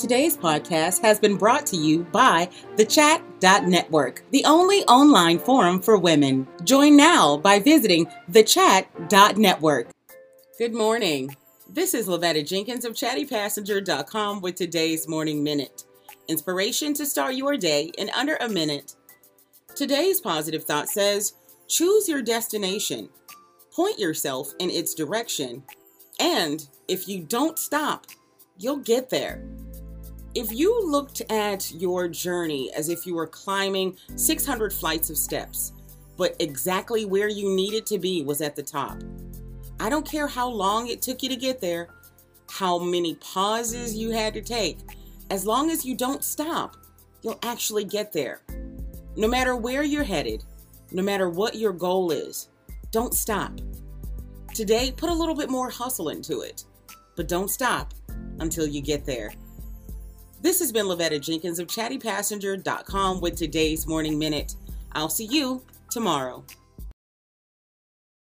Today's podcast has been brought to you by the Chat.network, the only online forum for women. Join now by visiting the thechat.network. Good morning. This is Lavetta Jenkins of chattypassenger.com with today's morning minute. Inspiration to start your day in under a minute. Today's positive thought says choose your destination, point yourself in its direction, and if you don't stop, you'll get there. If you looked at your journey as if you were climbing 600 flights of steps, but exactly where you needed to be was at the top, I don't care how long it took you to get there, how many pauses you had to take, as long as you don't stop, you'll actually get there. No matter where you're headed, no matter what your goal is, don't stop. Today, put a little bit more hustle into it, but don't stop until you get there. This has been Lavetta Jenkins of chattypassenger.com with today's Morning Minute. I'll see you tomorrow.